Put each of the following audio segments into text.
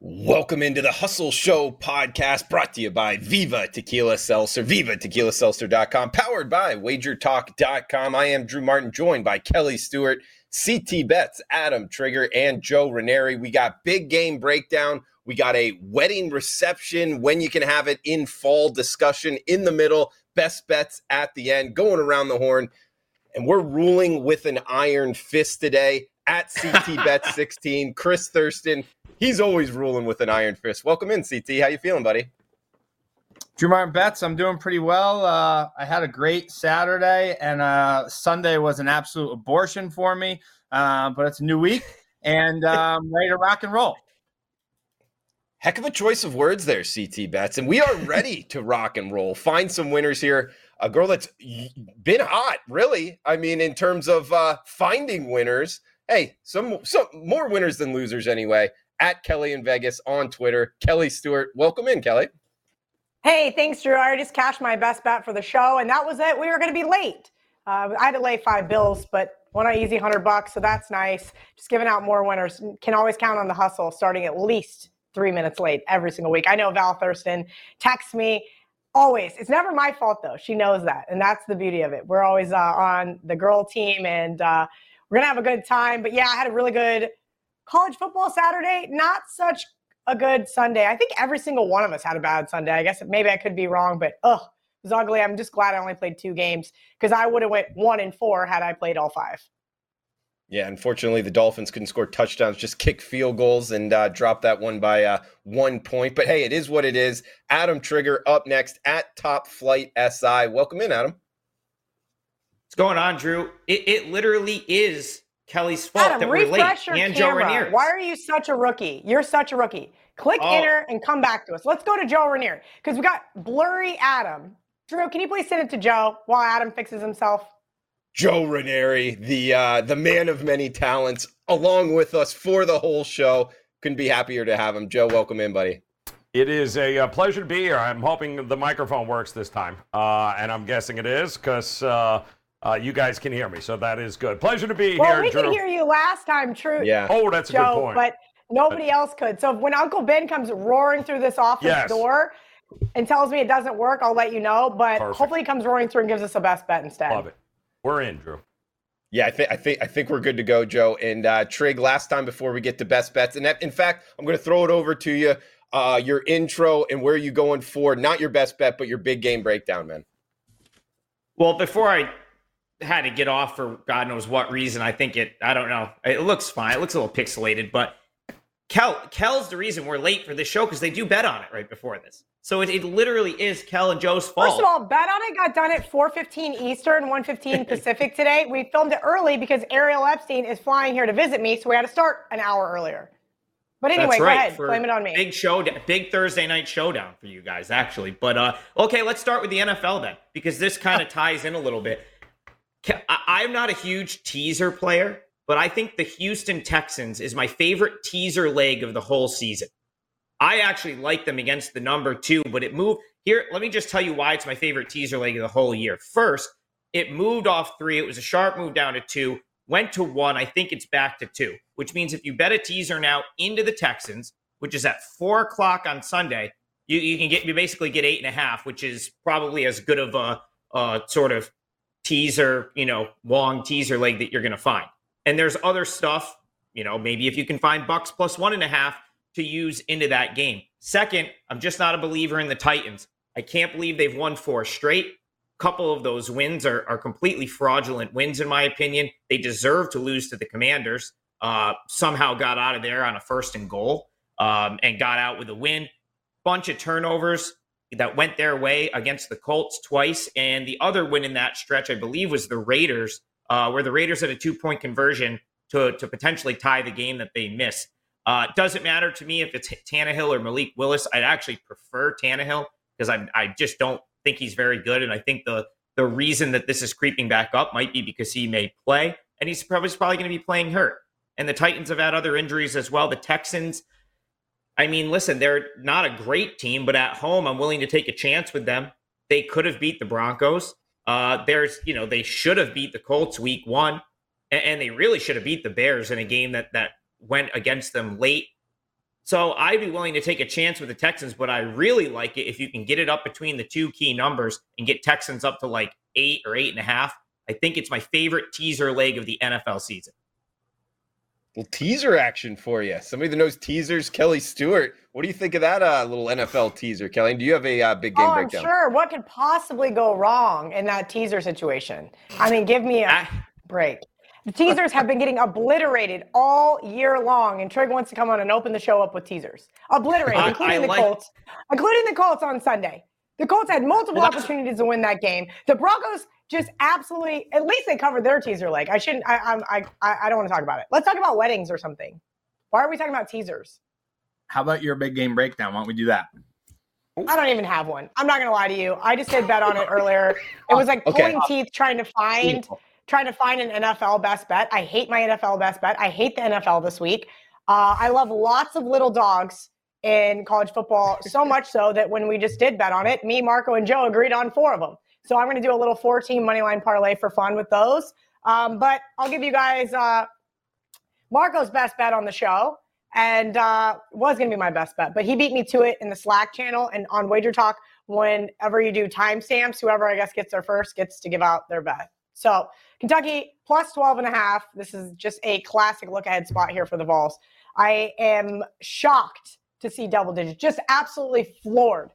Welcome into the Hustle Show podcast brought to you by Viva Tequila Seltzer, Viva Tequila Seltzer.com, powered by WagerTalk.com. I am Drew Martin, joined by Kelly Stewart, CT Betts, Adam Trigger, and Joe Ranieri. We got big game breakdown. We got a wedding reception, when you can have it in fall discussion in the middle, best bets at the end, going around the horn. And we're ruling with an iron fist today at CT Bet 16. Chris Thruston, he's always ruling with an iron fist. Welcome in, CT. How you feeling, buddy? Drew Martin Betts, I'm doing pretty well. Uh, I had a great Saturday, and uh, Sunday was an absolute abortion for me. Uh, but it's a new week, and um, ready to rock and roll. Heck of a choice of words there, CT Betts. And we are ready to rock and roll. Find some winners here. A girl that's been hot, really. I mean, in terms of uh, finding winners. Hey, some some more winners than losers anyway at Kelly in Vegas on Twitter. Kelly Stewart, welcome in, Kelly. Hey, thanks, Drew. I just cashed my best bet for the show, and that was it. We were going to be late. Uh, I had to lay five bills, but won an easy hundred bucks, so that's nice. Just giving out more winners. Can always count on the hustle. Starting at least three minutes late every single week. I know Val Thruston texts me always. It's never my fault though. She knows that, and that's the beauty of it. We're always uh, on the girl team, and uh, we're gonna have a good time. But yeah, I had a really good college football Saturday, not such a good Sunday. I think every single one of us had a bad Sunday. I guess maybe I could be wrong, but ugh, it was ugly. I'm just glad I only played two games because I would have went one and four had I played all five. Yeah, unfortunately, the Dolphins couldn't score touchdowns, just kick field goals and uh, drop that one by uh, one point. But hey, it is what it is. Adam Trigger up next at Top Flight SI. Welcome in, Adam. What's going on, Drew? It, it literally is Kelly's fault Adam, that we're late. Your and Joe Ranieri. Why are you such a rookie? You're such a rookie. Click oh. enter and come back to us. Let's go to Joe Ranieri because we got blurry Adam. Drew, can you please send it to Joe while Adam fixes himself? Joe Ranieri, the uh, the man of many talents, along with us for the whole show. Couldn't be happier to have him. Joe, welcome in, buddy. It is a, a uh, pleasure to be here. I'm hoping the microphone works this time, uh, and I'm guessing it is because uh, uh, you guys can hear me, so that is good. Pleasure to be here. well, here. we Drew. could hear you last time, true. Yeah. Oh, that's Joe, a good point. But nobody else could. So when Uncle Ben comes roaring through this office yes. door and tells me it doesn't work, I'll let you know. But Perfect. hopefully, he comes roaring through and gives us a best bet instead. Love it. We're in, Drew. Yeah, I think I think I think we're good to go, Joe. And uh, Trig, last time before we get to best bets, and that, in fact, I'm going to throw it over to you. Uh, your intro and where you going for not your best bet, but your big game breakdown, man. Well, before I had to get off for God knows what reason. I think it. I don't know. It looks fine. It looks a little pixelated, but Kel Kel's the reason we're late for this show because they do bet on it right before this. So it, it literally is Kel and Joe's fault. First of all, bet on it got done at 4:15 Eastern, 1:15 Pacific today. We filmed it early because Ariel Epstein is flying here to visit me, so we had to start an hour earlier. But anyway, That's right, go ahead. Blame it on me. Big show, big Thursday night showdown for you guys, actually. But uh, okay, let's start with the NFL then, because this kind of ties in a little bit. I'm not a huge teaser player, but I think the Houston Texans is my favorite teaser leg of the whole season. I actually like them against the number two, but it moved here. Let me just tell you why it's my favorite teaser leg of the whole year. First, it moved off three. It was a sharp move down to two, went to one. I think it's back to two, which means if you bet a teaser now into the Texans, which is at four o'clock on Sunday, you, you can get you basically get eight and a half, which is probably as good of a, a sort of teaser, you know, long teaser leg that you're going to find. And there's other stuff, you know, maybe if you can find Bucks plus one and a half to use into that game. Second, I'm just not a believer in the Titans. I can't believe they've won four straight. A Couple of those wins are, are completely fraudulent wins, in my opinion. They deserve to lose to the Commanders. Uh, somehow got out of there on a first and goal um, and got out with a win. Bunch of turnovers that went their way against the Colts twice. And the other win in that stretch, I believe, was the Raiders, uh, where the Raiders had a two point conversion to, to potentially tie the game that they missed. Uh, doesn't matter to me if it's Tannehill or Malik Willis. I'd actually prefer Tannehill because I, I just don't think he's very good. And I think the, the reason that this is creeping back up might be because he may play, and he's probably, probably going to be playing hurt. And the Titans have had other injuries as well. The Texans, I mean, listen, they're not a great team, but at home, I'm willing to take a chance with them. They could have beat the Broncos. Uh, there's, you know, they should have beat the Colts week one, and, and they really should have beat the Bears in a game that that went against them late. So I'd be willing to take a chance with the Texans, but I really like it if you can get it up between the two key numbers and get Texans up to like eight or eight and a half. I think it's my favorite teaser leg of the NFL season. Little teaser action for you. Somebody that knows teasers, Kelly Stewart. What do you think of that uh, little NFL teaser, Kelly? Do you have a uh, big game oh, breakdown? I'm sure. What could possibly go wrong in that teaser situation? I mean, give me a break. The teasers have been getting obliterated all year long, and Trig wants to come on and open the show up with teasers. Obliterated, I- including I the like- Colts, including the Colts on Sunday. The Colts had multiple opportunities to win that game. The Broncos just absolutely, at least they covered their teaser leg. I shouldn't, I, I'm- I, I, I don't want to talk about it. Let's talk about weddings or something. Why are we talking about teasers? How about your big game breakdown? Why don't we do that? I don't even have one. I'm not gonna lie to you. I just did bet on it earlier. It was like Okay. pulling teeth trying to find trying to find an NFL best bet. I hate my NFL best bet. I hate the NFL this week. Uh, I love lots of little dogs in college football, so much so that when we just did bet on it, me, Marco, and Joe agreed on four of them. So I'm going to do a little four team money line parlay for fun with those. Um, but I'll give you guys uh, Marco's best bet on the show and uh, was going to be my best bet, but he beat me to it in the Slack channel and on Wager Talk. Whenever you do timestamps, whoever I guess gets there first gets to give out their bet. So Kentucky plus 12 and a half. This is just a classic look ahead spot here for the Vols. I am shocked to see double digits, just absolutely floored.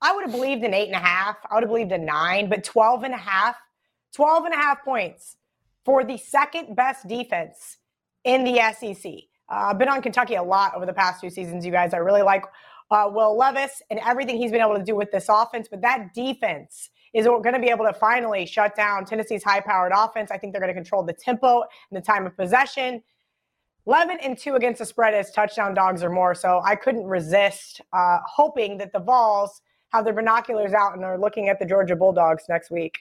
I would have believed in eight and a half. I would have believed in nine, but 12 and a half, 12 and a half points for the second best defense in the SEC. Uh, I've been on Kentucky a lot over the past two seasons, you guys. I really like uh, Will Levis and everything he's been able to do with this offense, but that defense is going to be able to finally shut down Tennessee's high powered offense. I think they're going to control the tempo and the time of possession. 11 and 2 against the spread as touchdown dogs or more. So I couldn't resist uh, hoping that the Vols have their binoculars out and are looking at the Georgia Bulldogs next week.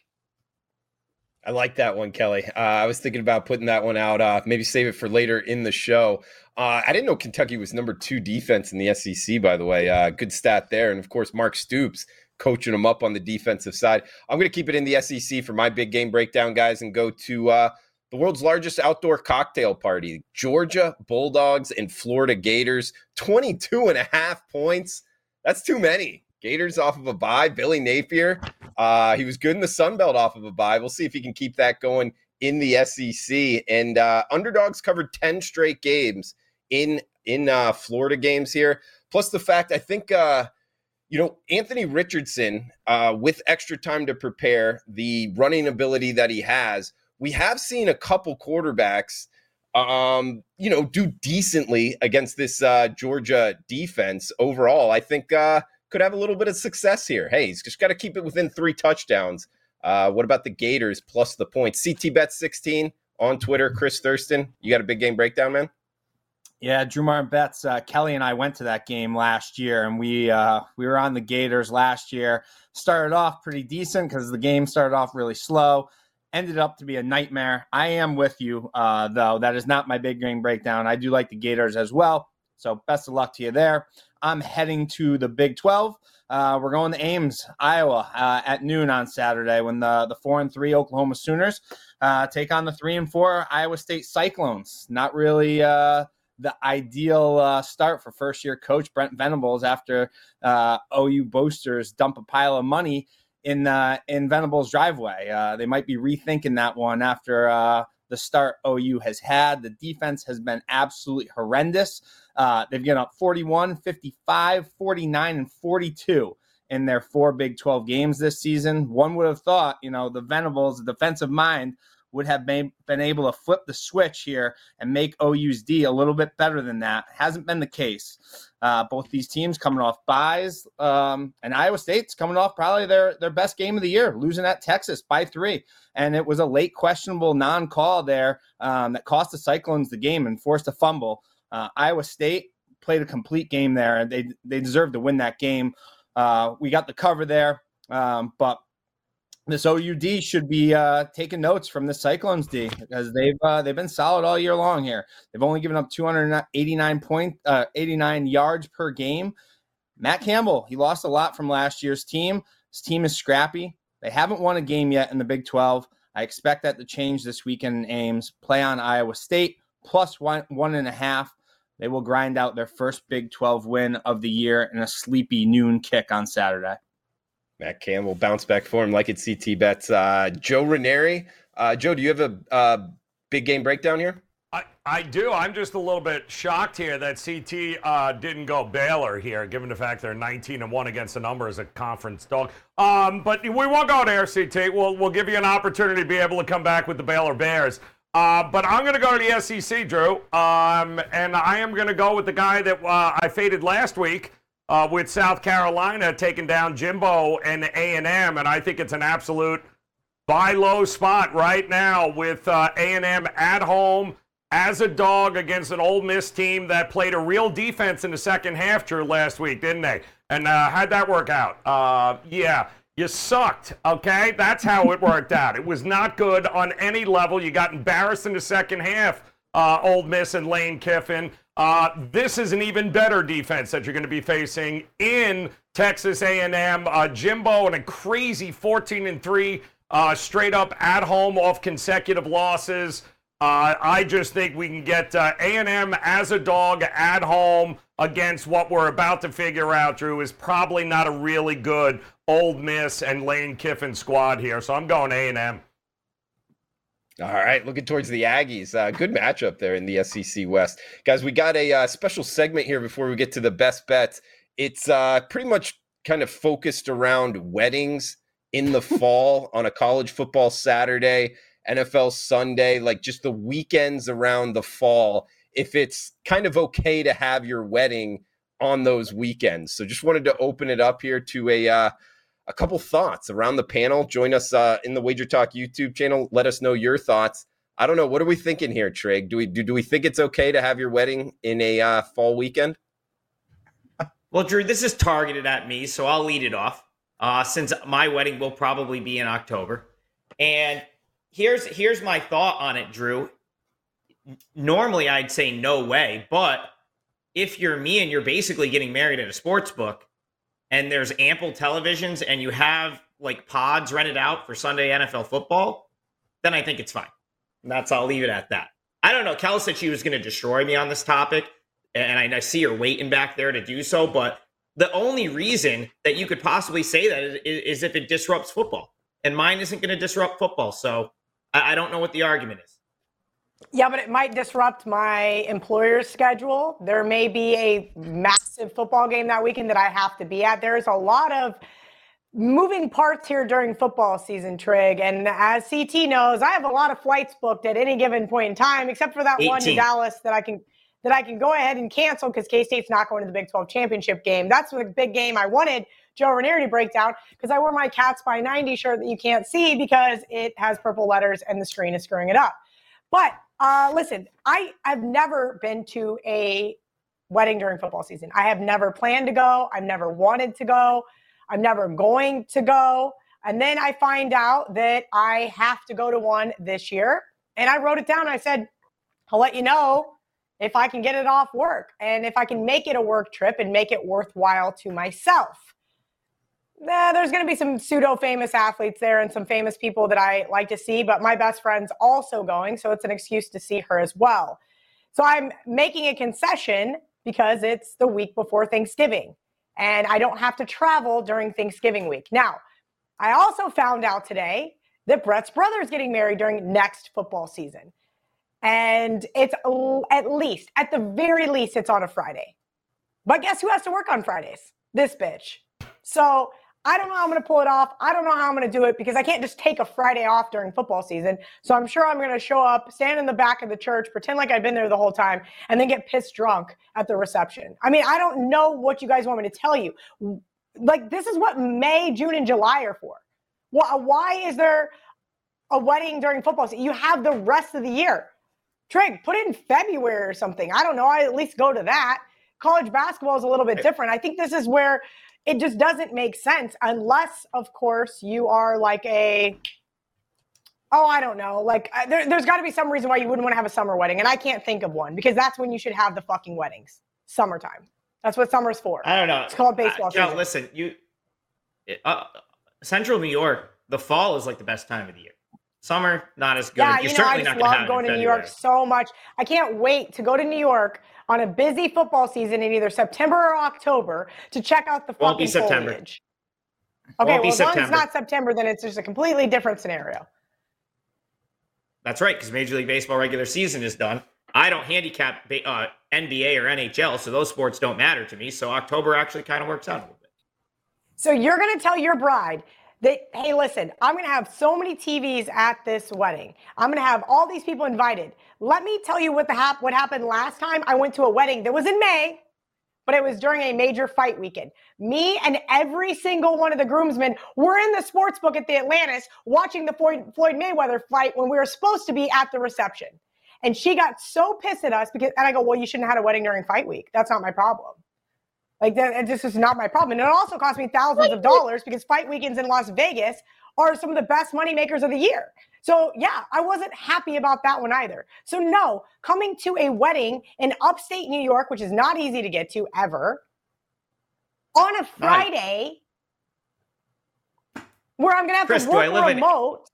I like that one, Kelly. Uh, I was thinking about putting that one out. Uh, maybe save it for later in the show. Uh, I didn't know Kentucky was number two defense in the SEC. By the way, uh, good stat there. And of course, Mark Stoops coaching them up on the defensive side. I'm going to keep it in the SEC for my big game breakdown, guys, and go to uh, the world's largest outdoor cocktail party: Georgia Bulldogs and Florida Gators. 22 and a half points. That's too many. Gators off of a bye. Billy Napier, uh, he was good in the Sun Belt off of a bye. We'll see if he can keep that going in the SEC. And uh, underdogs covered 10 straight games in in uh, Florida games here. Plus the fact I think uh, you know Anthony Richardson uh, with extra time to prepare, the running ability that he has. We have seen a couple quarterbacks um, you know, do decently against this uh, Georgia defense overall. I think uh, could have a little bit of success here. Hey, he's just got to keep it within three touchdowns. Uh, what about the Gators plus the points? CT Bet 16 on Twitter. Chris Thruston, you got a big game breakdown, man? Yeah, Drew Martin bets. Uh, Kelly and I went to that game last year, and we uh, we were on the Gators last year. Started off pretty decent because the game started off really slow. Ended up to be a nightmare. I am with you, uh, though. That is not my big game breakdown. I do like the Gators as well. So best of luck to you there. I'm heading to the Big 12. Uh, we're going to Ames, Iowa, uh, at noon on Saturday when the the four and three Oklahoma Sooners uh, take on the three and four Iowa State Cyclones. Not really uh, the ideal uh, start for first year coach Brent Venables after uh, OU boasters dump a pile of money in in Venables' driveway. They might be rethinking that one after the start OU has had. The defense has been absolutely horrendous. Uh, they've given up 41, 55, 49, and 42 in their four Big 12 games this season. One would have thought, you know, the Venables, defensive mind, would have been, able to flip the switch here and make OU's D a little bit better than that. Hasn't been the case. Uh, both these teams coming off byes, um, and Iowa State's coming off probably their their best game of the year, losing at Texas by three, and it was a late questionable non-call there um, that cost the Cyclones the game and forced a fumble. Uh, Iowa State played a complete game there, and they they deserved to win that game. Uh, we got the cover there, um, but this OUD should be uh, taking notes from the Cyclones D because they've uh, they've been solid all year long here. They've only given up 289 point uh, 89 yards per game. Matt Campbell, he lost a lot from last year's team. His team is scrappy. They haven't won a game yet in the Big 12. I expect that to change this weekend in Ames. Play on Iowa State plus one one and a half. they will grind out their first Big 12 win of the year in a sleepy noon kick on Saturday. Matt Campbell bounce back for him like at CT bets. Uh, Joe Ranieri. Uh, Joe, do you have a uh, big game breakdown here? I, I do. I'm just a little bit shocked here that CT uh, didn't go Baylor here, given the fact they're 19 and one against the number as a conference dog. Um, but we won't go there, CT. We'll we'll give you an opportunity to be able to come back with the Baylor Bears. Uh, but I'm going to go to the SEC, Drew, um, and I am going to go with the guy that uh, I faded last week uh, with South Carolina taking down Jimbo and A&M, and I think it's an absolute buy low spot right now with uh, A&M at home as a dog against an Ole Miss team that played a real defense in the second half, Drew, last week, didn't they? And uh, how'd that work out? Uh, yeah, you sucked, okay? That's how it worked out. It was not good on any level. You got embarrassed in the second half, uh, Ole Miss and Lane Kiffin. Uh, this is an even better defense that you're going to be facing in Texas A&M. Uh, Jimbo and a crazy 14 and three, uh, straight up at home off consecutive losses. Uh, I just think we can get uh, A&M as a dog at home against what we're about to figure out, Drew, is probably not a really good Ole Miss and Lane Kiffin squad here. So I'm going A&M. All right, looking towards the Aggies. Uh, good matchup there in the SEC West. Guys, we got a uh, special segment here before we get to the best bets. It's uh, pretty much kind of focused around weddings in the fall on a college football Saturday. NFL Sunday, like just the weekends around the fall, if it's kind of okay to have your wedding on those weekends. So just wanted to open it up here to a uh, a couple thoughts around the panel. Join us uh, in the Wager Talk YouTube channel. Let us know your thoughts. I don't know. What are we thinking here, Trig? Do we do, do we think it's okay to have your wedding in a uh, fall weekend? Well, Drew, this is targeted at me, so I'll lead it off. Uh, since my wedding will probably be in October, and here's here's my thought on it, Drew. Normally, I'd say no way, but if you're me and you're basically getting married at a sports book, and there's ample televisions, and you have like pods rented out for Sunday NFL football, then I think it's fine. And that's I'll leave it at that. I don't know. Kel said she was going to destroy me on this topic, and I see her waiting back there to do so. But the only reason that you could possibly say that is, is if it disrupts football, and mine isn't going to disrupt football. So I, I don't know what the argument is. Yeah, but it might disrupt my employer's schedule. There may be a massive football game that weekend that I have to be at. There's a lot of moving parts here during football season, Trig. And as CT knows, I have a lot of flights booked at any given point in time, except for that 18. one to Dallas that I can that I can go ahead and cancel because K State's not going to the Big 12 championship game. That's the big game I wanted Joe Ranieri breakdown because I wore my Cats by 90 shirt that you can't see because it has purple letters and the screen is screwing it up. But uh, listen, I I've never been to a wedding during football season. I have never planned to go. I've never wanted to go. I'm never going to go. And then I find out that I have to go to one this year. And I wrote it down. I said, I'll let you know if I can get it off work and if I can make it a work trip and make it worthwhile to myself eh, there's going to be some pseudo famous athletes there and some famous people that I like to see, but my best friend's also going. So it's an excuse to see her as well. So I'm making a concession because it's the week before Thanksgiving and I don't have to travel during Thanksgiving week. Now, I also found out today that Brett's brother is getting married during next football season. And it's at least, at the very least, it's on a Friday. But guess who has to work on Fridays? This bitch. So I don't know how I'm going to pull it off. I don't know how I'm going to do it because I can't just take a Friday off during football season. So I'm sure I'm going to show up, stand in the back of the church, pretend like I've been there the whole time, and then get pissed drunk at the reception. I mean, I don't know what you guys want me to tell you. Like, this is what May, June, and July are for. Why is there a wedding during football season? You have the rest of the year. Trig, put it in February or something. I don't know. I at least go to that. College basketball is a little bit different. I think this is where it just doesn't make sense unless, of course, you are like a oh, I don't know. Like, there, has got to be some reason why you wouldn't want to have a summer wedding. And I can't think of one because that's when you should have the fucking weddings. Summertime. That's what summer's for. I don't know. It's called baseball. Uh, no, listen, you, uh, Central New York, the fall is like the best time of the year. Summer, not as good. Yeah, You're you know, I just love going to New York so much. I can't wait to go to New York on a busy football season in either September or October to check out the Won't be September. foliage. Okay, Won't well, as long as it's not September, then it's just a completely different scenario. That's right, because Major League Baseball regular season is done. I don't handicap uh, NBA or NHL, so those sports don't matter to me. So October actually kind of works out a little bit. So you're going to tell your bride that, hey, listen, I'm going to have so many TVs at this wedding. I'm going to have all these people invited. Let me tell you what the hap- what happened last time. I went to a wedding that was in May, but it was during a major fight weekend. Me and every single one of the groomsmen were in the sports book at the Atlantis watching the Floyd, Floyd Mayweather fight when we were supposed to be at the reception. And she got so pissed at us because, and I go, well, you shouldn't have had a wedding during fight week. That's not my problem. Like that, just is not my problem. And it also cost me thousands of dollars because fight weekends in Las Vegas are some of the best money makers of the year. So yeah, I wasn't happy about that one either. So no, coming to a wedding in upstate New York, which is not easy to get to ever, on a Friday, where I'm gonna have Chris, to do I work live in- remote.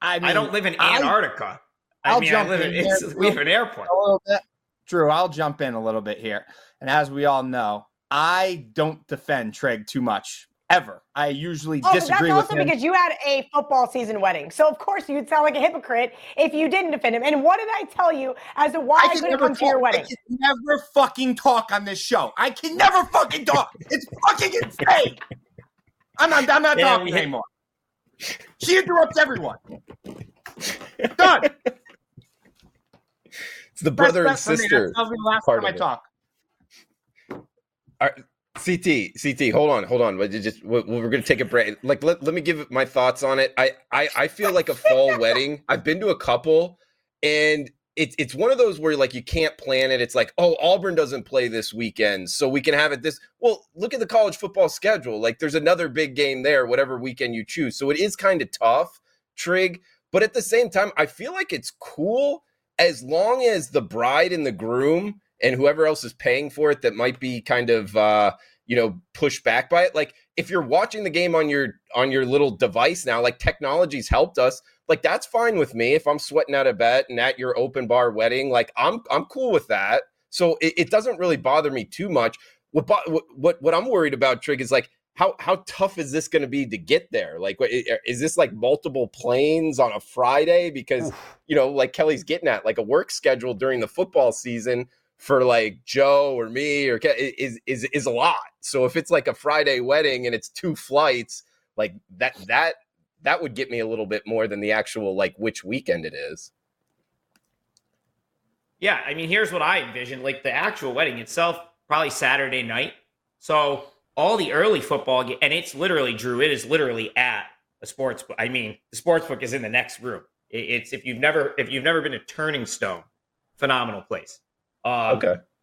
I, I don't live in Antarctica. I I'll mean, I jump live in in, it's, there. we have an airport. a little bit. Drew, I'll jump in a little bit here. And as we all know, I don't defend Trigg too much ever. I usually Oh, but that's disagree with also because you had a football season wedding. So of course you'd sound like a hypocrite if you didn't defend him. And what did I tell you as to why I, can couldn't never come to your wedding? I can never fucking talk on this show. I can never fucking talk. It's fucking insane. I'm not, I'm not Yeah, talking we hit- anymore. She interrupts everyone. Done. It's the brother and That's- that's me. sister. Me the last part time I of it. talk. CT, CT, hold on, hold on. Just we- we're gonna take a break. Like, let, let me give my thoughts on it. I, I I feel like a fall wedding. I've been to a couple, and it's it's one of those where like you can't plan it. It's like, oh, Auburn doesn't play this weekend, so we can have it this. Well, look at the college football schedule. Like, there's another big game there, whatever weekend you choose. So it is kind of tough, Trig. But at the same time, I feel like it's cool as long as the bride and the groom and whoever else is paying for it that might be kind of uh you know pushed back by it like if you're watching the game on your on your little device now like technology's helped us like that's fine with me if i'm sweating out a bet and at your open bar wedding like i'm i'm cool with that. So it, it doesn't really bother me too much. What what what, what i'm worried about trig is like how how tough is this going to be to get there? Like is this like multiple planes on a friday because you know like kelly's getting at like a work schedule during the football season for like Joe or me or Ke- is is is a lot. So if it's like a Friday wedding and it's two flights, like that that that would get me a little bit more than the actual like which weekend it is. Yeah, I mean, here's what I envision: like the actual wedding itself, probably Saturday night. So all the early football, and it's literally Drew. It is literally at a sports. book. I mean, the sports book is in the next room. It's if you've never if you've never been to Turning Stone, phenomenal place. Um,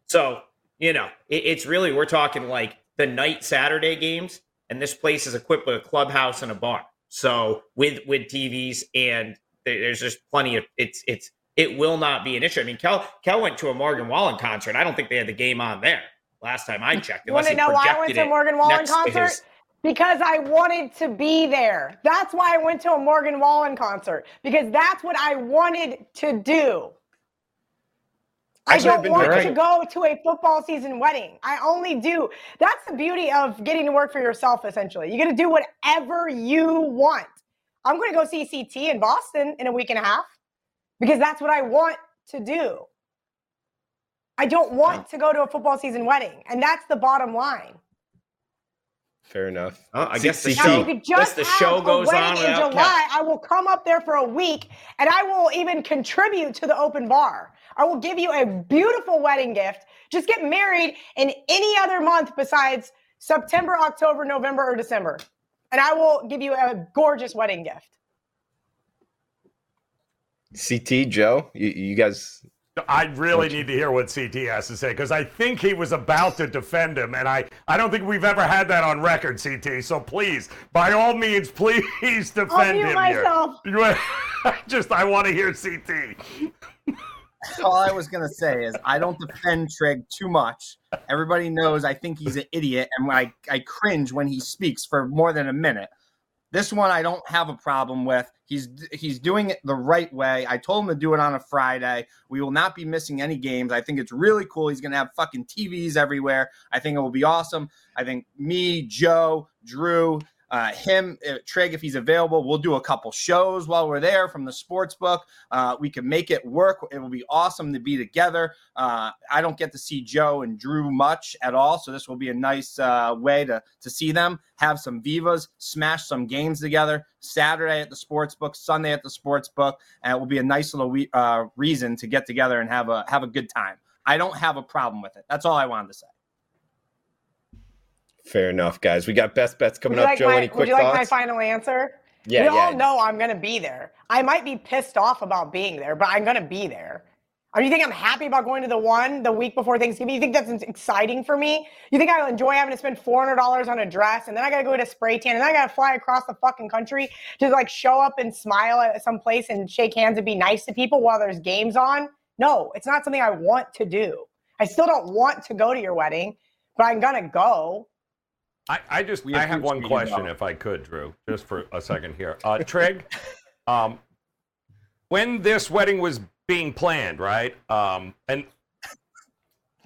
So, you know, it, it's really, we're talking like the night Saturday games, and this place is equipped with a clubhouse and a bar. So with with TVs and there's just plenty of it's it's it will not be an issue. I mean, Kel Kel went to a Morgan Wallen concert. I don't think they had the game on there last time I checked. You want to know why I went to a Morgan Wallen concert? his- Because I wanted to be there. That's why I went to a Morgan Wallen concert because that's what I wanted to do. Actually, I've I been don't to want a to go to a football season wedding. I only do. That's the beauty of getting to work for yourself, essentially. You get to do whatever you want. I'm going to go see CT in Boston in a week and a half because that's what I want to do. I don't want to go to a football season wedding. And that's the bottom line. Fair enough. Oh, I guess the see, Now, show just the show goes wedding on in without July. I will come up there for a week, and I will even contribute to the open bar. I will give you a beautiful wedding gift. Just get married in any other month besides September, October, November, or December, and I will give you a gorgeous wedding gift. CT Joe, you, you guys I really need to hear what CT has to say because I think he was about to defend him, and I, I don't think we've ever had that on record, CT. So please, by all means, please defend I'll mute him myself. here. Just, I want to hear CT. all I was gonna say is I don't defend Trigg too much. Everybody knows I think he's an idiot, and I I cringe when he speaks for more than a minute. This one I don't have a problem with. He's he's doing it the right way. I told him to do it on a Friday. We will not be missing any games. I think it's really cool. He's to have fucking TVs everywhere. I think it will be awesome. I think me, Joe, Drew, uh, him, uh, Trig, if he's available, we'll do a couple shows while we're there from the sports book. Uh, we can make it work. It will be awesome to be together. Uh, I don't get to see Joe and Drew much at all, so this will be a nice uh, way to to see them, have some vivas, smash some games together. Saturday at the sports book, Sunday at the sports book, and it will be a nice little we- uh, reason to get together and have a have a good time. I don't have a problem with it. That's all I wanted to say. Fair enough, guys. We got best bets coming up. like Joe, my, any quick thoughts? would you like my final answer? yeah, we yeah. all know I'm going to be there. I might be pissed off about being there, but I'm going to be there. Or you think I'm happy about going to the one the week before Thanksgiving? You think that's exciting for me? You think I'll enjoy having to spend $400 on a dress and then I got to go to spray tan and then I got to fly across the fucking country to like show up and smile at some place and shake hands and be nice to people while there's games on? No, it's not something I want to do. I still don't want to go to your wedding, but I'm going to go. I, I just We I have one question, though. if I could, Drew, just for a second here. Uh, Trig, um, when this wedding was being planned, right? Um, and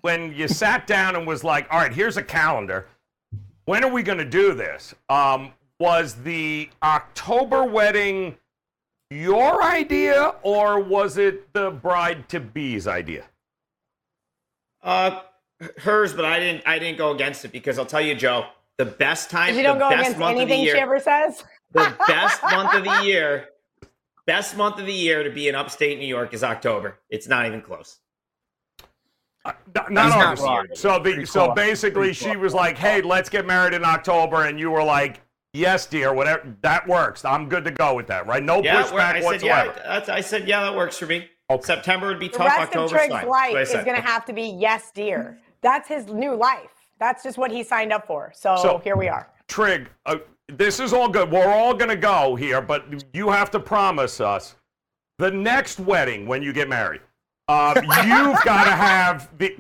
when you sat down and was like, "All right, here's a calendar. When are we going to do this?" Um, was the October wedding your idea, or was it the bride to be's idea? Uh, hers, but I didn't. I didn't go against it because I'll tell you, Joe, the best time, You don't the go best against month of the anything year, she ever says. the best month of the year, best month of the year to be in upstate New York is October. It's not even close. Uh, n- not He's not wrong. So the so cool. basically Pretty she cool. was like, "Hey, let's get married in October," and you were like, "Yes, dear, whatever that works. I'm good to go with that, right? No Yeah, pushback well, I said yeah. whatsoever." That's, I said yeah, that works for me. Okay. September would be The tough. rest October's of Trig's life is what I said. going to have to be yes, dear. That's his new life. That's just what he signed up for. So, So- here we are. Trig, uh, this is all good. We're all gonna go here, but you have to promise us the next wedding when you get married. Uh, you've got to have the.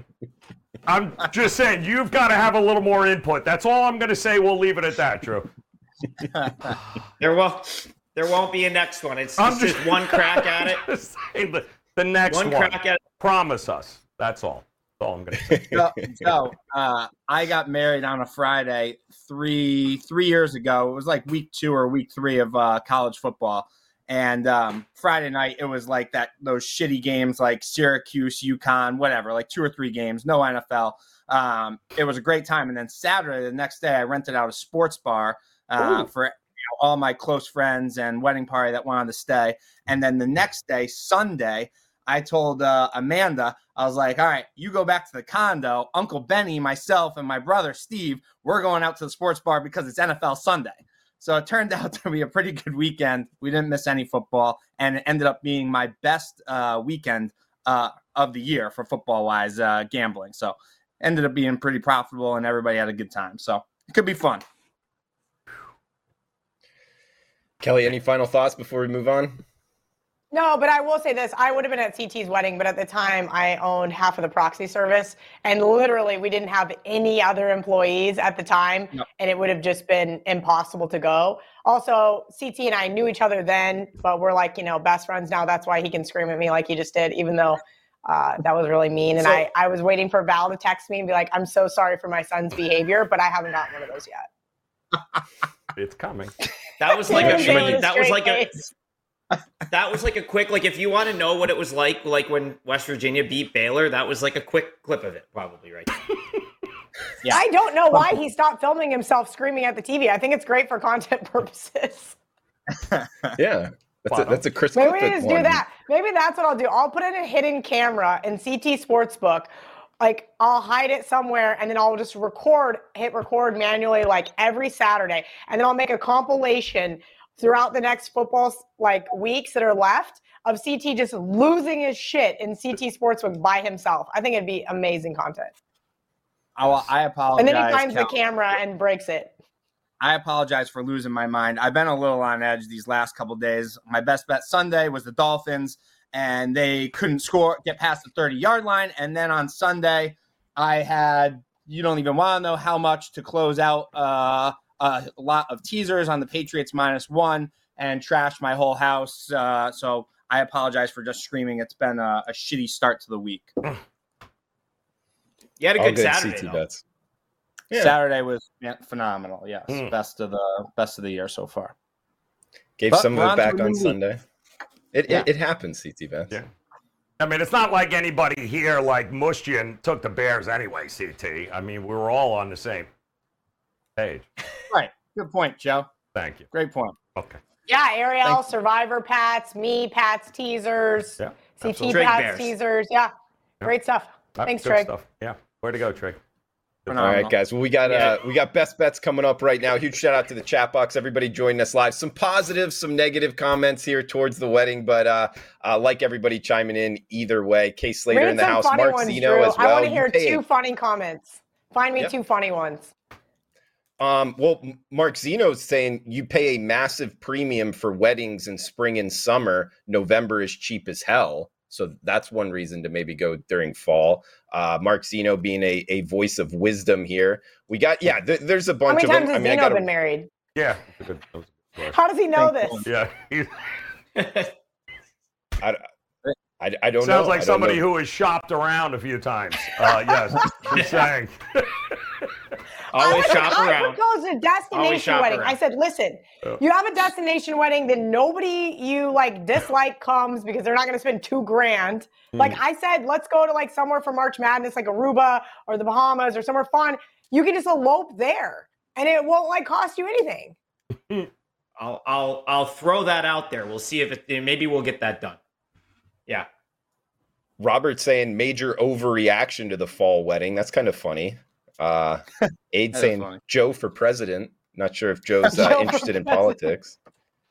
I'm just saying, you've got to have a little more input. That's all I'm going to say. We'll leave it at that, Drew. There will there won't be a next one. It's, it's just, just- one crack at it. The, the next One one. crack at it. Promise us. That's all. All I'm to say. so, so uh, I got married on a Friday three three years ago. It was like week two or week three of uh, college football, and um, Friday night it was like that those shitty games like Syracuse, UConn, whatever, like two or three games, no NFL. Um, it was a great time, and then Saturday the next day I rented out a sports bar uh, for all my close friends and wedding party that wanted to stay, and then the next day Sunday. I told uh, Amanda, I was like, all right, you go back to the condo. Uncle Benny, myself, and my brother Steve, we're going out to the sports bar because it's NFL Sunday. So it turned out to be a pretty good weekend. We didn't miss any football, and it ended up being my best uh, weekend uh, of the year for football wise uh, gambling. So ended up being pretty profitable, and everybody had a good time. So it could be fun. Kelly, any final thoughts before we move on? No, but I will say this. I would have been at CT's wedding, but at the time I owned half of the proxy service. And literally, we didn't have any other employees at the time. No. And it would have just been impossible to go. Also, CT and I knew each other then, but we're like, you know, best friends now. That's why he can scream at me like he just did, even though uh, that was really mean. And So- I, I was waiting for Val to text me and be like, I'm so sorry for my son's behavior, but I haven't gotten one of those yet. It's coming. That was like a that was like a face. That was like a quick like if you want to know what it was like like when West Virginia beat Baylor, that was like a quick clip of it probably right. Yeah. I don't know why he stopped filming himself screaming at the TV. I think it's great for content purposes. Yeah, that's a, Wow. that's a Chris. Maybe we Clifford just one. do that. Maybe that's what I'll do. I'll put in a hidden camera in CT Sportsbook. Like I'll hide it somewhere and then I'll just record, hit record manually like every Saturday. And then I'll make a compilation throughout the next football like weeks that are left of CT just losing his shit in CT Sportsbook by himself. I think it'd be amazing content. I, I apologize. And then he finds the camera and breaks it. I apologize for losing my mind. I've been a little on edge these last couple days. My best bet Sunday was the Dolphins, and they couldn't score, get past the 30 yard line. And then on Sunday, I had, you don't even want to know how much to close out uh, a lot of teasers on the Patriots minus one and trashed my whole house. Uh, so I apologize for just screaming. It's been a, a shitty start to the week. You had a good, good Saturday. CT though. bets. Yeah. Saturday was phenomenal. Yes, Mm. best of the best of the year so far. Gave But some of it back on week. Sunday. It, Yeah. it, it happens, CT bets. Yeah. I mean, it's not like anybody here like mushed you and took the Bears anyway, CT. I mean, we were all on the same page. Right. Good point, Joe. Thank you. Great point. Okay. Yeah, Ariel, Thank Survivor Pats, me, Pats teasers, Yeah. CT absolutely. Trig Pats Bears. teasers. Yeah, great stuff. That's Thanks, good Trig. Stuff. Yeah. Where to go, Trig? All right, guys. Well, we got Yeah. uh, we got best bets coming up right now. Huge shout out to the chat box. Everybody joining us live. Some positive, some negative comments here towards the wedding, but uh, uh like everybody chiming in either way. Case Slater in the house. funny Mark ones, Zeno Drew. as well. I want to hear two funny comments. Find me Yep. two funny ones. Um, well, Mark Zeno's saying you pay a massive premium for weddings in spring and summer. November is cheap as hell. So that's one reason to maybe go during fall. Uh, Mark Zeno being a, a voice of wisdom here. We got, yeah, th- there's a How bunch many of times them. has I mean, I Zeno got been married? Yeah. that's a good- that was a good How does he know Thank this? you. Yeah. I, I, I don't know. Sounds I like don't somebody know. who has shopped around a few times. Uh, yes. He's saying. Always I would, shop I around. would a destination wedding. around. I said, listen, Yeah. you have a destination wedding, then nobody you like dislike comes because they're not going to spend two grand. Like Hmm. I said, let's go to like somewhere for March Madness, like Aruba or the Bahamas or somewhere fun. You can just elope there, and it won't like cost you anything. I'll I'll I'll throw that out there. We'll see if it maybe we'll get that done. Yeah. Robert saying major overreaction to the fall wedding. That's kind of funny. Uh, Aid That is saying funny. Joe for president. Not sure if Joe's uh, interested in politics.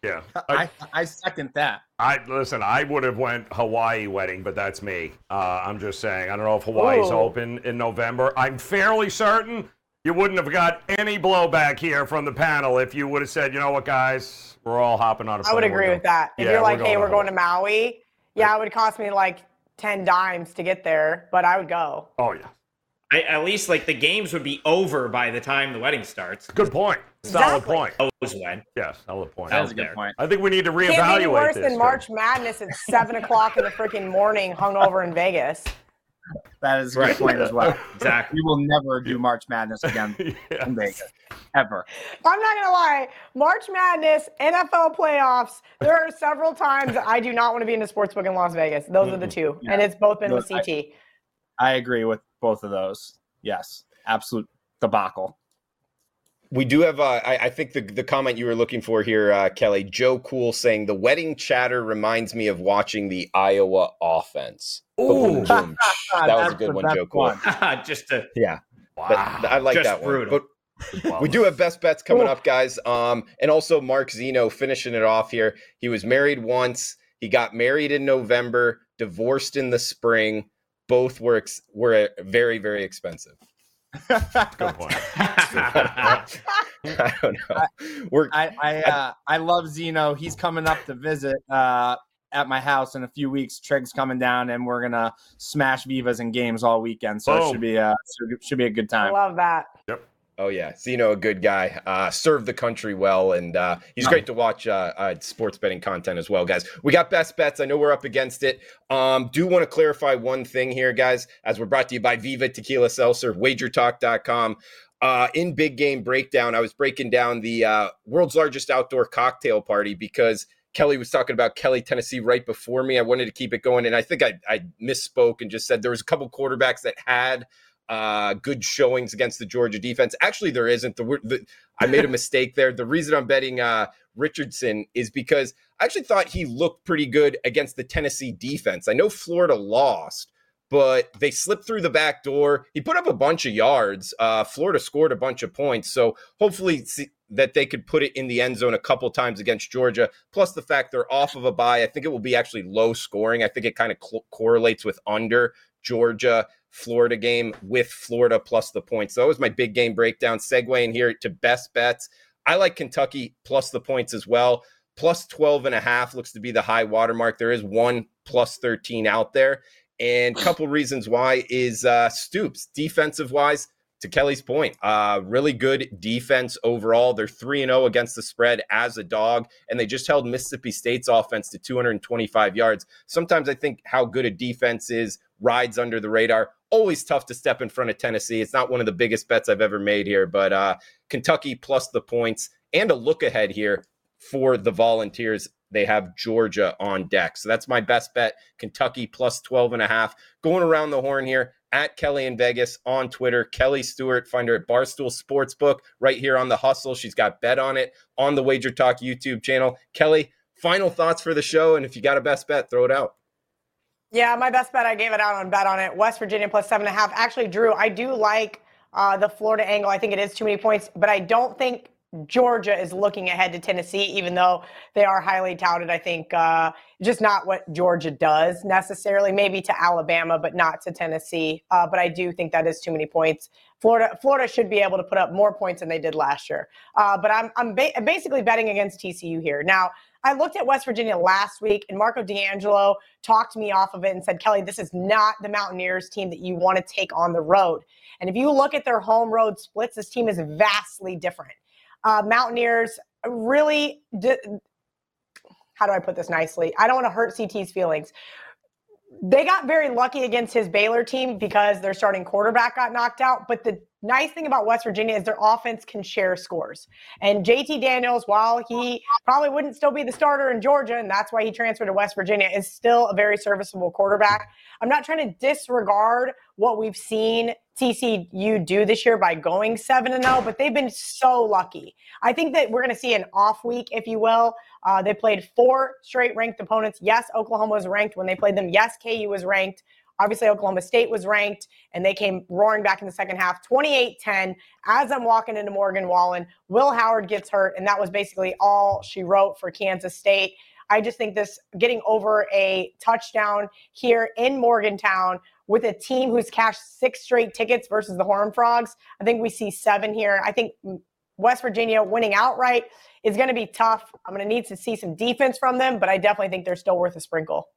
Yeah. I, I, I second that. I listen. I would have went Hawaii wedding, but that's me. Uh, I'm just saying. I don't know if Hawaii's Ooh. open in November. I'm fairly certain you wouldn't have got any blowback here from the panel if you would have said, you know what, guys, we're all hopping on a I would agree going." with that. If Yeah, you're we're like, hey, we're going to Maui, yeah, it would cost me like ten dimes to get there, but I would go. Oh yeah. I, at least like the games would be over by the time the wedding starts. Good point. Solid Exactly. point. Knows when. Yes, solid point. That is a good there. point. I think we need to reevaluate Can't be any reevaluate worse this. than thing. March Madness at seven o'clock in the freaking morning, hungover in Vegas. That is a Right. good point as well. Exactly. We will never do March Madness again Yeah. in Vegas, ever. I'm not gonna lie, March Madness, NFL playoffs. There are several times I do not want to be in a sports book in Las Vegas. Those are the two, Yeah. and it's both been with CT. I agree with both of those. Yes, absolute debacle. We do have, uh, I, I think the, the comment you were looking for here, uh, Kelly, Joe Cool saying the wedding chatter reminds me of watching the Iowa offense. Ooh. boom. that was a good one, Joe Cool. one. Just to Yeah, Wow. but I like Just that brutal. one. But we do have best bets coming up, guys. Um, and also Mark Zeno finishing it off here. He was married once. He got married in November, divorced in the spring. Both were ex- were very very expensive. Good point. I don't know. We're I I, uh, I love Zeno. He's coming up to visit uh, at my house in a few weeks. Trig's coming down, and we're gonna smash Vivas and games all weekend. So it should be a should, should be a good time. I love that. Oh yeah, Zeno, a good guy. Uh, served the country well, and uh, he's Yeah. great to watch uh, uh, sports betting content as well, guys. We got best bets. I know we're up against it. Um, do want to clarify one thing here, guys, as we're brought to you by Viva Tequila Seltzer, WagerTalk.com. Uh, in big game breakdown, I was breaking down the uh, world's largest outdoor cocktail party because Kelly was talking about Kelly, Tennessee, right before me. I wanted to keep it going, and I think I, I misspoke and just said there was a couple quarterbacks that had uh, good showings against the Georgia defense. Actually, there isn't. The, the I made a mistake there. The reason I'm betting uh, Richardson is because I actually thought he looked pretty good against the Tennessee defense. I know Florida lost, but they slipped through the back door. He put up a bunch of yards. Uh, Florida scored a bunch of points. So hopefully see, that they could put it in the end zone a couple times against Georgia. Plus the fact they're off of a bye. I think it will be actually low scoring. I think it kind of cl- correlates with under Georgia. Florida game with Florida plus the points. So that was my big game breakdown. Segueing here to best bets. I like Kentucky plus the points as well. Plus 12 and a half looks to be the high watermark. There is one plus 13 out there. And couple reasons why is uh, Stoops, defensive wise, to Kelly's point, uh, really good defense overall. They're 3 0 against the spread as a dog, and they just held Mississippi State's offense to 225 yards. Sometimes I think how good a defense is rides under the radar. Always tough to step in front of Tennessee. It's not one of the biggest bets I've ever made here, but uh, Kentucky plus the points and a look ahead here for the Volunteers. They have Georgia on deck. So that's my best bet. Kentucky plus 12 and a half. Going around the horn here at Kelly in Vegas on Twitter. Kelly Stewart, find her at Barstool Sportsbook right here on the hustle. She's got bet on it on the Wager Talk YouTube channel. Kelly, final thoughts for the show. And if you got a best bet, throw it out. Yeah, my best bet, I gave it out on bet on it. West Virginia plus seven and a half. Actually, Drew, I do like uh, the Florida angle. I think it is too many points, but I don't think Georgia is looking ahead to Tennessee, even though they are highly touted. I think uh, just not what Georgia does necessarily. Maybe to Alabama, but not to Tennessee. Uh, but I do think that is too many points. Florida, Florida should be able to put up more points than they did last year. Uh, but I'm I'm ba- basically betting against TCU here. Now I looked at West Virginia last week, and Marco D'Angelo talked me off of it and said, Kelly, this is not the Mountaineers team that you want to take on the road. And if you look at their home road splits, this team is vastly different uh, Mountaineers really. Di- how do I put this nicely? I don't want to hurt CT's feelings. They got very lucky against his Baylor team because their starting quarterback got knocked out. But the nice thing about West Virginia is their offense can share scores. And JT Daniels, while he probably wouldn't still be the starter in Georgia, and that's why he transferred to West Virginia, is still a very serviceable quarterback. I'm not trying to disregard what we've seen TCU do this year by going 7 and 0, but they've been so lucky. I think that we're going to see an off week, if you will. Uh, they played four straight ranked opponents. Yes, Oklahoma was ranked when they played them. Yes, KU was ranked. Obviously, Oklahoma State was ranked, and they came roaring back in the second half, 28 10. As I'm walking into Morgan Wallen, Will Howard gets hurt, and that was basically all she wrote for Kansas State. I just think this getting over a touchdown here in Morgantown with a team who's cashed six straight tickets versus the Horned Frogs. I think we see seven here. I think West Virginia winning outright is going to be tough. I'm going to need to see some defense from them, but I definitely think they're still worth a sprinkle.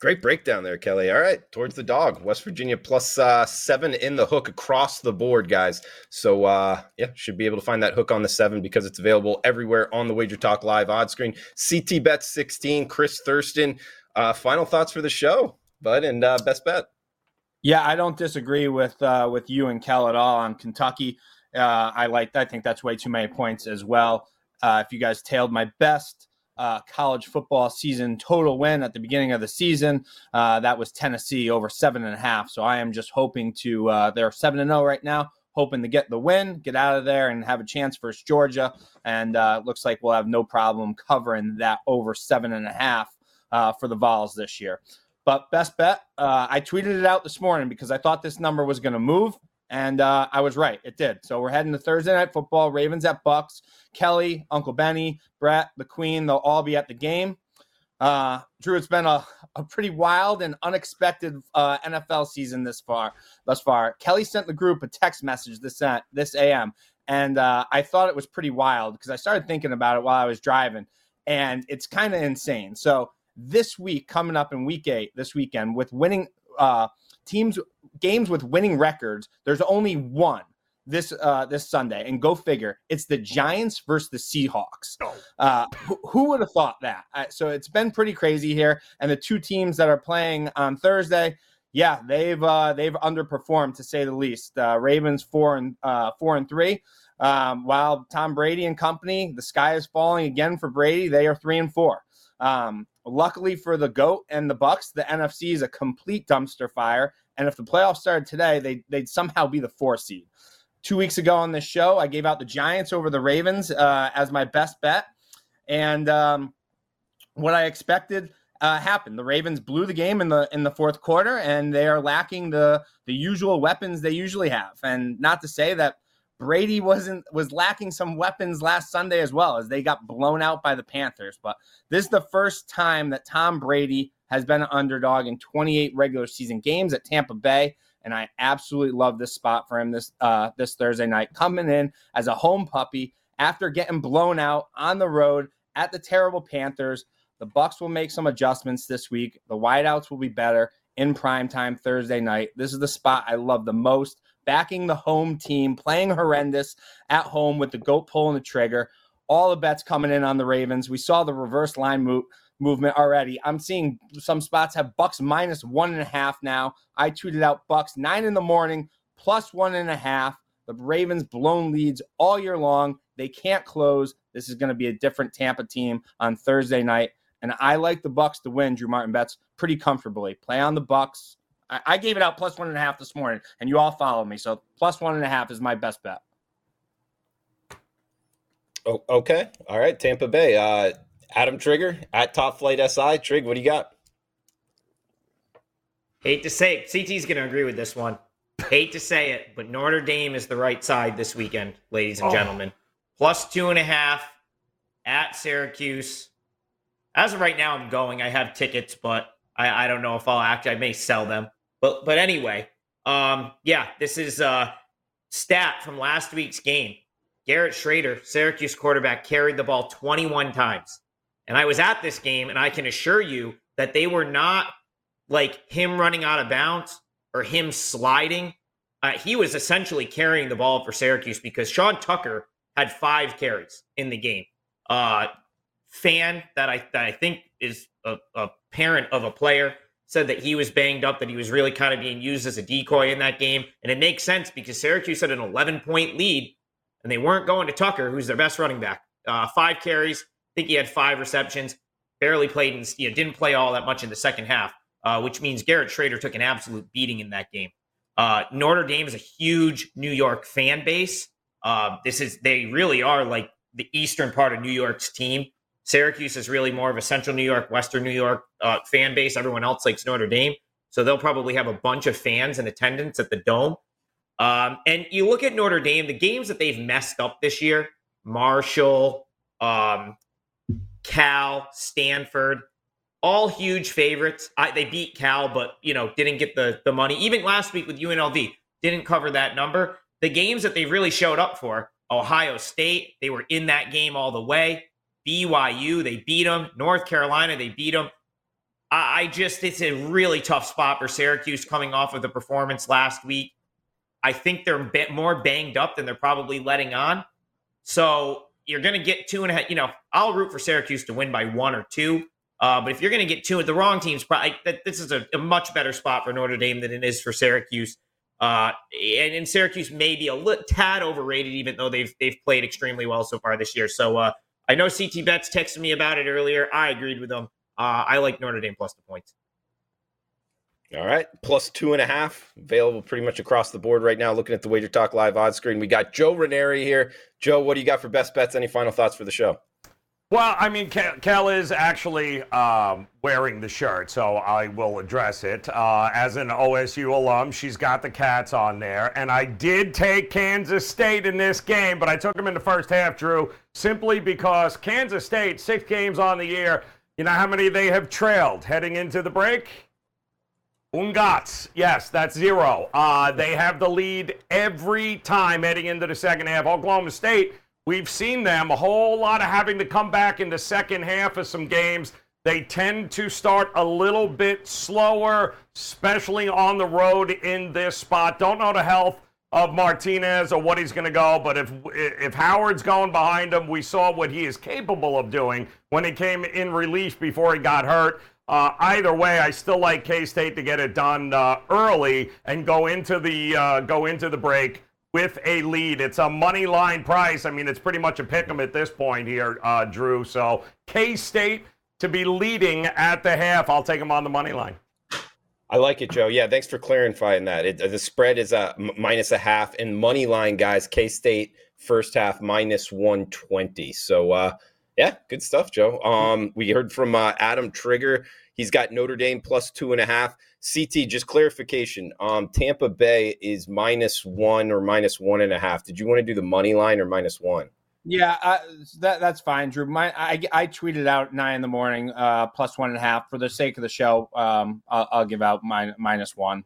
Great breakdown there, Kelly. All right, towards the dog. West Virginia plus, uh, seven in the hook across the board, guys. So, uh, yeah, should be able to find that hook on the seven because it's available everywhere on the Wager Talk Live odd screen. CT Bet 16, Chris Thruston. Uh, final thoughts for the show, bud, and uh, best bet. Yeah, I don't disagree with uh, with you and Kel at all on Kentucky. Uh, I like. I think that's way too many points as well. Uh, if you guys tailed my best uh, college football season total win at the beginning of the season. Uh, that was Tennessee over seven and a half. So I am just hoping to, uh, they're seven and zero oh right now, hoping to get the win, get out of there, and have a chance versus Georgia. And uh, looks like we'll have no problem covering that over seven and a half for the Vols this year. But best bet, uh, I tweeted it out this morning because I thought this number was going to move. And uh, I was right. It did. So we're heading to Thursday night football. Ravens at Bucks. Kelly, Uncle Benny, Brett, the Queen, they'll all be at the game. Uh, Drew, it's been a, a pretty wild and unexpected uh, NFL season this far. Thus far, Kelly sent the group a text message this uh, this AM, and uh, I thought it was pretty wild because I started thinking about it while I was driving, and it's kind of insane. So this week, coming up in Week Eight, this weekend, with winning uh, teams games with winning records, there's only one this uh, this Sunday, and go figure, it's the Giants versus the Seahawks. Uh, who, who would have thought that? Uh, so it's been pretty crazy here, and the two teams that are playing on Thursday, yeah, they've uh, they've underperformed to say the least. Uh, Ravens four and uh, four and three. Um, while Tom Brady and company, the sky is falling again for Brady. They are three and four. Um, luckily for the goat and the Bucks, the NFC is a complete dumpster fire. And if the playoffs started today, they, they'd somehow be the four seed. Two weeks ago on this show, I gave out the Giants over the Ravens uh, as my best bet. And um, what I expected uh, happened. The Ravens blew the game in the in the fourth quarter, and they are lacking the the usual weapons they usually have. And not to say that Brady wasn't was lacking some weapons last Sunday as well as they got blown out by the Panthers. But this is the first time that Tom Brady has been an underdog in 28 regular season games at Tampa Bay, and I absolutely love this spot for him this uh, this Thursday night, coming in as a home puppy after getting blown out on the road at the terrible Panthers. The Bucks will make some adjustments this week. The wideouts will be better in prime time Thursday night. This is the spot I love the most backing the home team, playing horrendous at home with the goat pulling the trigger. All the bets coming in on the Ravens. We saw the reverse line move movement already. I'm seeing some spots have Bucks minus one and a half now. I tweeted out Bucks nine in the morning plus one and a half. The Ravens blown leads all year long. They can't close. This is going to be a different Tampa team on Thursday night, and I like the Bucks to win. Drew Martin bets pretty comfortably. Play on the Bucks. I, I gave it out plus one and a half this morning, and you all follow me. So plus one and a half is my best bet. Oh, okay. All right. Tampa Bay. Uh, Adam Trigger at Top Flight SI. Trig, what do you got? Hate to say it, CT's going to agree with this one. Hate to say it, but Notre Dame is the right side this weekend, ladies and Oh. gentlemen. Plus two and a half at Syracuse. As of right now, I'm going. I have tickets, but I, I don't know if I'll actually. I may sell them. But but anyway, um, yeah, this is uh stat from last week's game. Garrett Shrader, Syracuse quarterback, carried the ball 21 times. And I was at this game, and I can assure you that they were not like him running out of bounds or him sliding. Uh, he was essentially carrying the ball for Syracuse because Sean Tucker had five carries in the game. Uh, fan that I that I think is a, a parent of a player said that he was banged up, that he was really kind of being used as a decoy in that game, and it makes sense because Syracuse had an 11 point lead, and they weren't going to Tucker, who's their best running back. Uh, five carries, I think he had five receptions, barely played, in, you know, didn't play all that much in the second half, uh, which means Garrett Shrader took an absolute beating in that game. Uh, Notre Dame is a huge New York fan base. Uh, this is they really are like the eastern part of New York's team. Syracuse is really more of a central New York, western New York uh, fan base. Everyone else likes Notre Dame. So they'll probably have a bunch of fans in attendance at the Dome. Um, and you look at Notre Dame, the games that they've messed up this year Marshall, um, Cal, Stanford, all huge favorites. I, they beat Cal, but you know didn't get the the money. Even last week with UNLV, didn't cover that number. The games that they really showed up for, Ohio State, they were in that game all the way. BYU, they beat them. North Carolina, they beat them. I, I just, it's a really tough spot for Syracuse coming off of the performance last week. I think they're a bit more banged up than they're probably letting on. So you're going to get two and a half. You know, I'll root for Syracuse to win by one or two. Uh, but if you're going to get two, the wrong team's probably. This is a, a much better spot for Notre Dame than it is for Syracuse. Uh, and, and Syracuse may be a little tad overrated, even though they've they've played extremely well so far this year. So uh, I know CT Bets texted me about it earlier. I agreed with them. Uh, I like Notre Dame plus the points. All right. Plus two and a half available pretty much across the board right now. Looking at the Wager Talk live odds screen, we got Joe Ranieri here. Joe, what do you got for best bets? Any final thoughts for the show? Well, I mean, Kel, is actually um, wearing the shirt, so I will address it. Uh, as an OSU alum, she's got the cats on there. And I did take Kansas State in this game, but I took them in the first half, Drew, simply because Kansas State, six games on the year, you know how many they have trailed heading into the break? Ungats. Yes, that's zero. Uh, they have the lead every time heading into the second half. Oklahoma State, we've seen them a whole lot of having to come back in the second half of some games. They tend to start a little bit slower, especially on the road in this spot. Don't know the health of Martinez or what he's going to go, but if if Howard's going behind him, we saw what he is capable of doing when he came in relief before he got hurt. Uh, either way, I still like K State to get it done uh, early and go into the uh, go into the break with a lead. It's a money line price. I mean, it's pretty much a pick 'em at this point here, uh, Drew. So K State to be leading at the half. I'll take them on the money line. I like it, Joe. Yeah, thanks for clarifying that. It, the spread is a m- minus a half, and money line guys, K State first half minus one twenty. So, uh, yeah, good stuff, Joe. Um, we heard from uh, Adam Trigger. He's got Notre Dame plus two and a half. CT, just clarification. Um, Tampa Bay is minus one or minus one and a half. Did you want to do the money line or minus one? Yeah, uh, that that's fine, Drew. My I, I tweeted out nine in the morning, uh, plus one and a half for the sake of the show. Um, I'll, I'll give out min- minus one.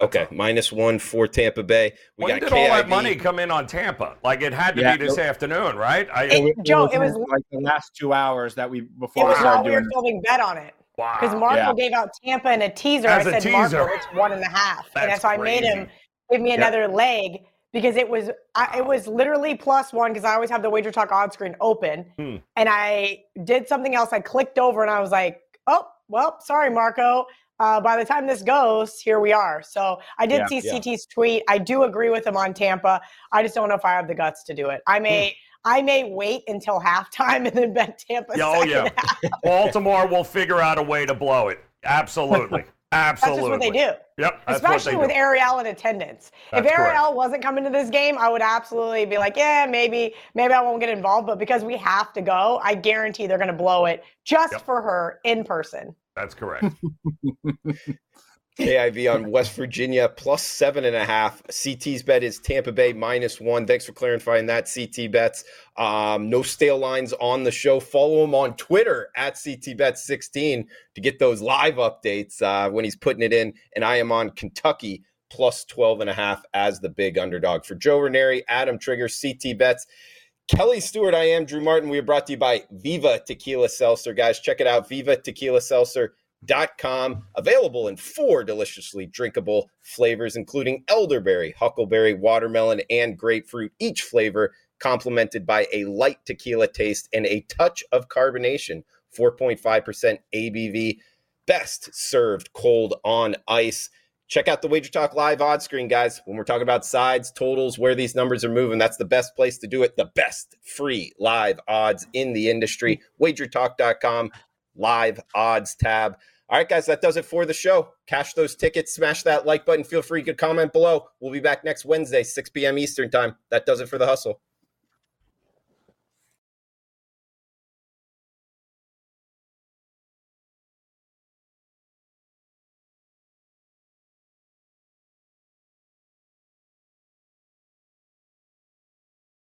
Okay, minus one for Tampa Bay. We when got did all that money come in on Tampa? Like it had to Yeah. be this afternoon, right? I, It- Joe, it was- like the last two hours that we It before we was started while we were doing. filming bet on it. Wow. Because Marco Yeah. gave out Tampa and a teaser. As I a said, Marco, teaser. it's one and a half. and That's so I made him give me another leg because it was I, it was literally plus one because I always have the wager talk on screen open, Hmm. and I did something else. I clicked over and I was like, oh well, sorry, Marco. Uh, by the time this goes, here we are. So I did Yeah, see yeah. CT's tweet. I do agree with him on Tampa. I just don't know if I have the guts to do it. I may I may wait until halftime and then bet Tampa. Oh, yeah. half. Baltimore will figure out a way to blow it. Absolutely. That's Absolutely. just what they do. Yep. That's Especially what with do. Ariel in attendance. That's if correct. Ariel wasn't coming to this game, I would absolutely be like, yeah, maybe, maybe I won't get involved. But because we have to go, I guarantee they're going to blow it just Yep. for her in person. That's correct. KIV on West Virginia plus seven and a half. CT's bet is Tampa Bay minus one. Thanks for clarifying that, CT bets. Um, no stale lines on the show. Follow him on Twitter at CTBet16 to get those live updates uh, when he's putting it in. And I am on Kentucky plus 12 and a half as the big underdog. For Joe Ranieri, Adam Trigger, CT bets. Kelly Stewart, I am Drew Martin. We are brought to you by Viva Tequila Seltzer. Guys, check it out. Viva Tequila Seltzer com available in four deliciously drinkable flavors including elderberry huckleberry watermelon and grapefruit each flavor complemented by a light tequila taste and a touch of carbonation. 4.5% abv best served cold on ice. Check out the wager talk live odds screen guys. When we're talking about sides totals where these numbers are moving that's the best place to do it. The best free live odds in the industry. Wagertalk.com live odds tab all right, guys, that does it for the show. Cash those tickets, smash that like button. Feel free to comment below. We'll be back next Wednesday, 6 p.m. Eastern Time. That does it for the hustle.